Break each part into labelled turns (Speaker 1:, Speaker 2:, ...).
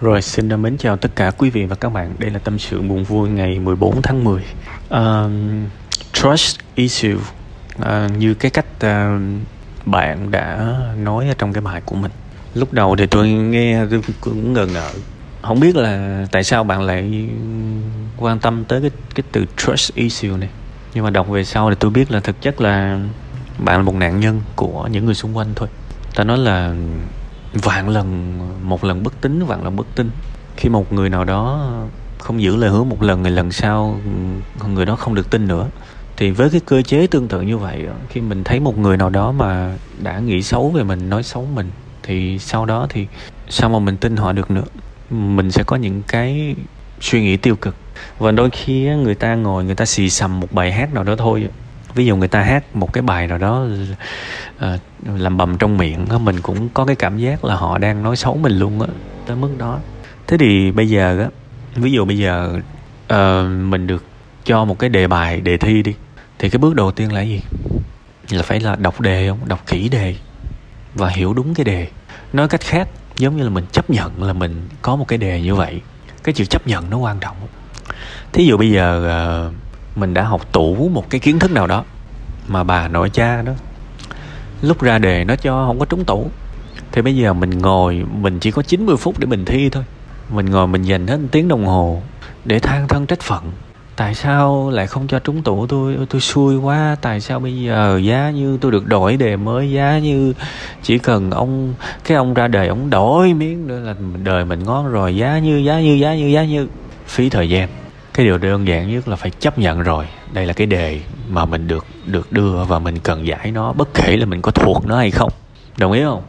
Speaker 1: Rồi xin mến chào tất cả quý vị và các bạn. Đây là tâm sự buồn vui ngày 14 tháng 10. um, trust issue uh, như cái cách uh, bạn đã nói ở trong cái bài của mình. Lúc đầu thì tôi nghe tôi cũng ngờ ngợ. Không biết là tại sao bạn lại quan tâm tới cái cái từ trust issue này. Nhưng mà đọc về sau thì tôi biết là thực chất là bạn là một nạn nhân của những người xung quanh thôi. Ta nói là vạn lần, một lần bất tín, vạn lần bất tin. Khi một người nào đó không giữ lời hứa một lần thì lần sau người đó không được tin nữa. Thì với cái cơ chế tương tự như vậy, khi mình thấy một người nào đó mà đã nghĩ xấu về mình, nói xấu mình, thì sau đó thì sao mà mình tin họ được nữa? Mình sẽ có những cái suy nghĩ tiêu cực. Và đôi khi người ta ngồi, người ta xì xầm một bài hát nào đó thôi ví dụ người ta hát một cái bài nào đó uh, làm bầm trong miệng mình cũng có cái cảm giác là họ đang nói xấu mình luôn á tới mức đó. Thế thì bây giờ á ví dụ bây giờ uh, mình được cho một cái đề bài đề thi đi thì cái bước đầu tiên là gì? Là phải là đọc đề không? Đọc kỹ đề và hiểu đúng cái đề. Nói cách khác giống như là mình chấp nhận là mình có một cái đề như vậy cái chữ chấp nhận nó quan trọng. Thí dụ bây giờ uh, mình đã học tủ một cái kiến thức nào đó mà bà nội cha đó, lúc ra đề nó cho không có trúng tủ. Thì bây giờ mình ngồi, mình chỉ có 90 phút để mình thi thôi. Mình ngồi mình dành hết một tiếng đồng hồ để than thân trách phận. Tại sao lại không cho trúng tủ? Tôi tôi xui quá. Tại sao bây giờ giá như tôi được đổi đề mới, giá như chỉ cần ông, cái ông ra đề ông đổi miếng nữa là đời mình ngon rồi. Giá như giá như giá như giá như. Phí thời gian cái điều đơn giản nhất là phải chấp nhận rồi. Đây là cái đề mà mình được được đưa và mình cần giải nó bất kể là mình có thuộc nó hay không. Đồng ý không?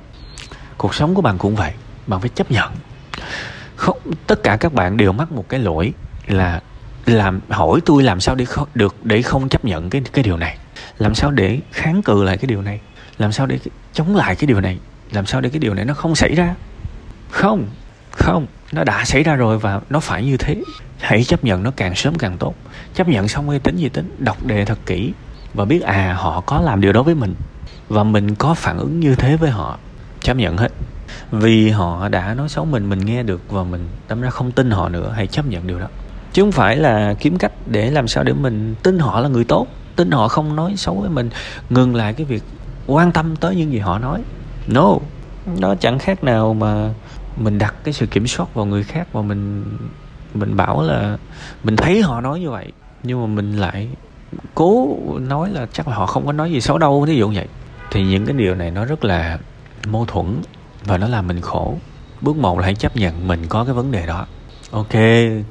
Speaker 1: Cuộc sống của bạn cũng vậy bạn phải chấp nhận. Không tất cả các bạn đều mắc một cái lỗi là làm hỏi tôi làm sao để không, được để không chấp nhận cái cái điều này. Làm sao để kháng cự lại cái điều này? Làm sao để chống lại cái điều này? Làm sao để cái điều này nó không xảy ra? Không không, nó đã xảy ra rồi và nó phải như thế. Hãy chấp nhận nó càng sớm càng tốt. Chấp nhận xong cái tính gì tính, đọc đề thật kỹ và biết à họ có làm điều đó với mình và mình có phản ứng như thế với họ. Chấp nhận hết. Vì họ đã nói xấu mình mình nghe được và mình đâm ra không tin họ nữa, hãy chấp nhận điều đó. Chứ không phải là kiếm cách để làm sao để mình tin họ là người tốt, tin họ không nói xấu với mình, ngừng lại cái việc quan tâm tới những gì họ nói. No, nó chẳng khác nào mà mình đặt cái sự kiểm soát vào người khác và mình mình bảo là mình thấy họ nói như vậy, nhưng mà mình lại cố nói là chắc là họ không có nói gì xấu đâu, thí dụ vậy. Thì những cái điều này nó rất là mâu thuẫn và nó làm mình khổ. Bước một là hãy chấp nhận mình có cái vấn đề đó. Ok,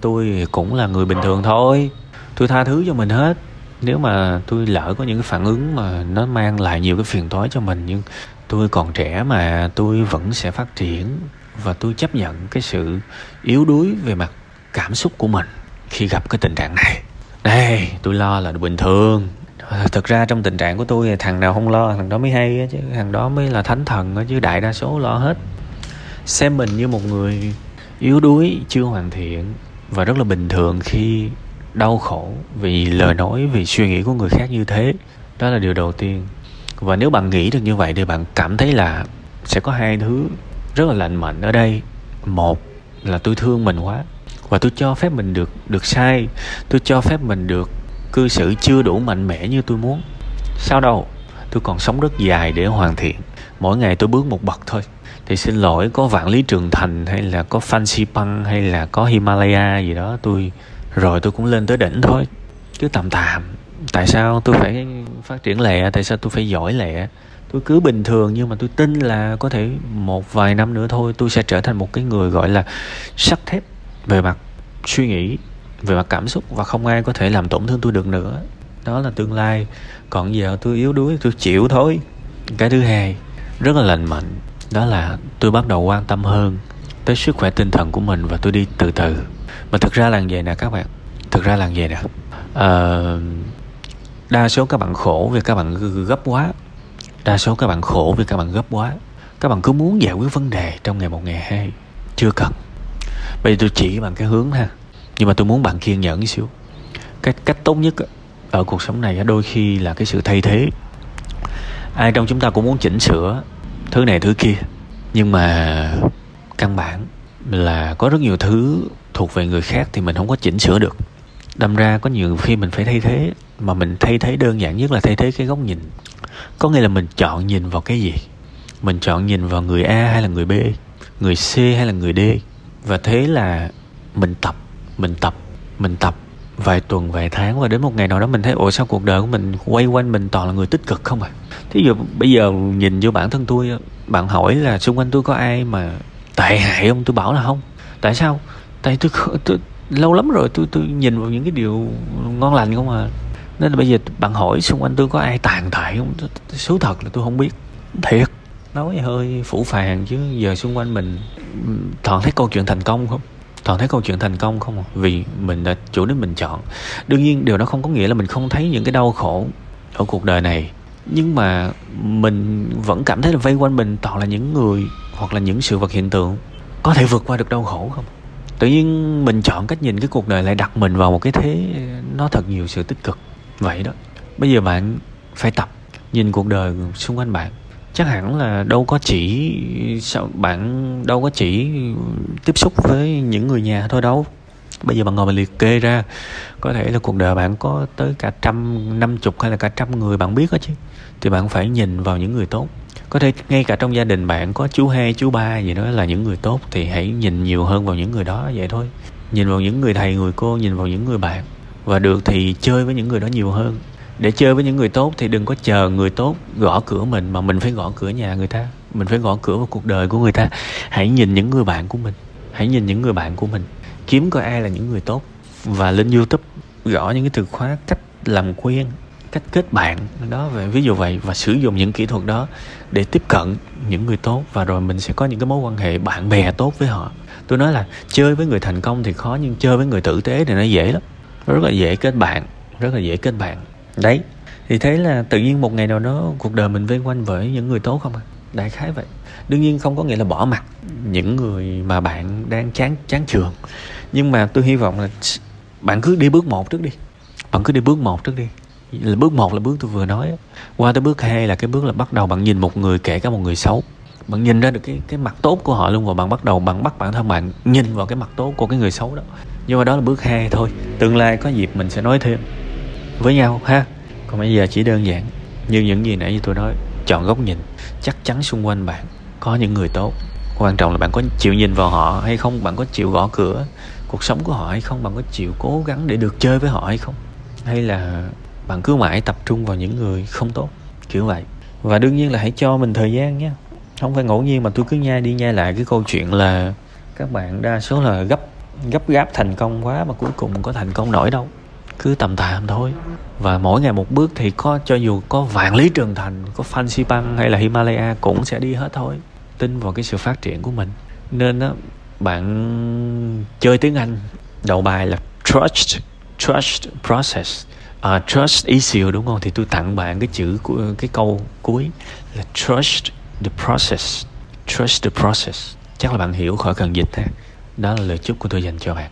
Speaker 1: tôi cũng là người bình thường thôi. Tôi tha thứ cho mình hết. Nếu mà tôi lỡ có những cái phản ứng mà nó mang lại nhiều cái phiền toái cho mình, nhưng tôi còn trẻ mà, tôi vẫn sẽ phát triển và tôi chấp nhận cái sự yếu đuối về mặt cảm xúc của mình khi gặp cái tình trạng này. Đây tôi lo là bình thường. Thực ra trong tình trạng của tôi thằng nào không lo, thằng đó mới hay chứ, thằng đó mới là thánh thần chứ, đại đa số lo hết. Xem mình như một người yếu đuối, chưa hoàn thiện và rất là bình thường khi đau khổ vì lời nói, vì suy nghĩ của người khác như thế. Đó là điều đầu tiên. Và nếu bạn nghĩ được như vậy thì bạn cảm thấy là sẽ có hai thứ rất là lành mạnh ở đây. Một là tôi thương mình quá, và tôi cho phép mình được được sai. Tôi cho phép mình được cư xử chưa đủ mạnh mẽ như tôi muốn. Sao đâu tôi còn sống rất dài để hoàn thiện. Mỗi ngày tôi bước một bậc thôi. Thì xin lỗi, có vạn lý trường thành, hay là có fancy băng hay là có himalaya gì đó, tôi, rồi tôi cũng lên tới đỉnh thôi. Cứ tạm tạm. Tại sao tôi phải phát triển lẹ tại sao tôi phải giỏi lẹ tôi cứ bình thường nhưng mà tôi tin là có thể một vài năm nữa thôi tôi sẽ trở thành một cái người gọi là sắt thép về mặt suy nghĩ về mặt cảm xúc và không ai có thể làm tổn thương tôi được nữa. Đó là tương lai. Còn giờ tôi yếu đuối tôi chịu thôi. Cái thứ hai rất là lành mạnh đó là tôi bắt đầu quan tâm hơn tới sức khỏe tinh thần của mình và tôi đi từ từ. Mà thực ra là vậy nè các bạn thực ra là vậy nè. À, đa số các bạn khổ vì các bạn gấp quá đa số các bạn khổ vì các bạn gấp quá. Các bạn cứ muốn giải quyết vấn đề trong ngày một, ngày hai. Chưa cần. Bây giờ tôi chỉ bạn cái hướng ha. Nhưng mà tôi muốn bạn kiên nhẫn xíu. Cái cách tốt nhất ở cuộc sống này đôi khi là cái sự thay thế. Ai trong chúng ta cũng muốn chỉnh sửa thứ này thứ kia. Nhưng mà căn bản là có rất nhiều thứ thuộc về người khác thì mình không có chỉnh sửa được. Đâm ra có nhiều khi mình phải thay thế. Mà mình thay thế đơn giản nhất là thay thế cái góc nhìn có nghĩa là mình chọn nhìn vào cái gì? Mình chọn nhìn vào người a hay là người b người c hay là người d? Và thế là mình tập mình tập mình tập vài tuần vài tháng và đến một ngày nào đó mình thấy ủa sao cuộc đời của mình quay quanh mình toàn là người tích cực không à? Thí dụ bây giờ nhìn vô bản thân tôi bạn hỏi là xung quanh tôi có ai mà tệ hại không? Tôi bảo là không. Tại sao? Tại tôi, tôi lâu lắm rồi tôi tôi nhìn vào những cái điều ngon lành không à? Nên là bây giờ bạn hỏi xung quanh tôi có ai tàn tệ không? Số thật là tôi không biết. Thiệt, nói hơi phủ phàng chứ. Giờ xung quanh mình, toàn thấy câu chuyện thành công không? Toàn thấy câu chuyện thành công không vì mình đã, chủ đến mình chọn. Đương nhiên, điều đó không có nghĩa là mình không thấy những cái đau khổ ở cuộc đời này. Nhưng mà mình vẫn cảm thấy là vây quanh mình toàn là những người hoặc là những sự vật hiện tượng có thể vượt qua được đau khổ không? Tự nhiên mình chọn cách nhìn cái cuộc đời lại đặt mình vào một cái thế, nó thật nhiều sự tích cực vậy đó. Bây giờ bạn phải tập, nhìn cuộc đời xung quanh bạn. Chắc hẳn là đâu có chỉ sao, bạn đâu có chỉ tiếp xúc với những người nhà thôi đâu. Bây giờ bạn ngồi mà liệt kê ra, có thể là cuộc đời bạn có tới cả trăm, năm chục hay là cả trăm người bạn biết đó chứ. Thì bạn phải nhìn vào những người tốt. Có thể ngay cả trong gia đình bạn có chú hai, chú ba gì đó là những người tốt, thì hãy nhìn nhiều hơn vào những người đó vậy thôi. Nhìn vào những người thầy, người cô, nhìn vào những người bạn và được thì chơi với những người đó nhiều hơn. Để chơi với những người tốt thì đừng có chờ người tốt gõ cửa mình mà mình phải gõ cửa nhà người ta. Mình phải gõ cửa vào cuộc đời của người ta. Hãy nhìn những người bạn của mình. Hãy nhìn những người bạn của mình. Kiếm coi ai là những người tốt. Và lên youtube gõ những cái từ khóa cách làm quen, cách kết bạn đó về, ví dụ vậy. Và sử dụng những kỹ thuật đó để tiếp cận những người tốt. Và rồi mình sẽ có những cái mối quan hệ bạn bè tốt với họ. Tôi nói là chơi với người thành công thì khó, nhưng chơi với người tử tế thì nó dễ lắm rất là dễ kết bạn, rất là dễ kết bạn. Đấy, thì thế là tự nhiên một ngày nào đó cuộc đời mình vây quanh với những người tốt không à đại khái vậy. Đương nhiên không có nghĩa là bỏ mặt những người mà bạn đang chán chán trường nhưng mà tôi hy vọng là bạn cứ đi bước một trước đi. Bạn cứ đi bước một trước đi. Là bước một là bước tôi vừa nói qua tới bước hai là cái bước là bắt đầu bạn nhìn một người kể cả một người xấu. Bạn nhìn ra được cái cái mặt tốt của họ luôn và bạn bắt đầu bạn bắt bản thân bạn nhìn vào cái mặt tốt của cái người xấu đó nhưng mà đó là bước hai thôi. Tương lai có dịp mình sẽ nói thêm. Với nhau, ha? Còn bây giờ chỉ đơn giản như những gì nãy như tôi nói. Chọn góc nhìn. Chắc chắn xung quanh bạn có những người tốt. Quan trọng là bạn có chịu nhìn vào họ hay không? Bạn có chịu gõ cửa cuộc sống của họ hay không? Bạn có chịu cố gắng để được chơi với họ hay không? Hay là bạn cứ mãi tập trung vào những người không tốt? Kiểu vậy. Và đương nhiên là hãy cho mình thời gian nhé không phải ngẫu nhiên mà tôi cứ nhai đi nhai lại cái câu chuyện là các bạn đa số là gấp gấp gáp thành công quá mà cuối cùng có thành công nổi đâu. Cứ tầm tạm thôi. Và mỗi ngày một bước thì có cho dù có vạn lý trường thành có Fansipan băng hay là Himalaya cũng sẽ đi hết thôi. Tin vào cái sự phát triển của mình. Nên đó bạn chơi tiếng Anh đầu bài là trust trust process. À, trust issue đúng không? Thì tôi tặng bạn cái chữ của cái câu cuối là trust the process. Trust the process. Chắc là bạn hiểu khỏi cần dịch ha đó là lời chúc của tôi dành cho bạn.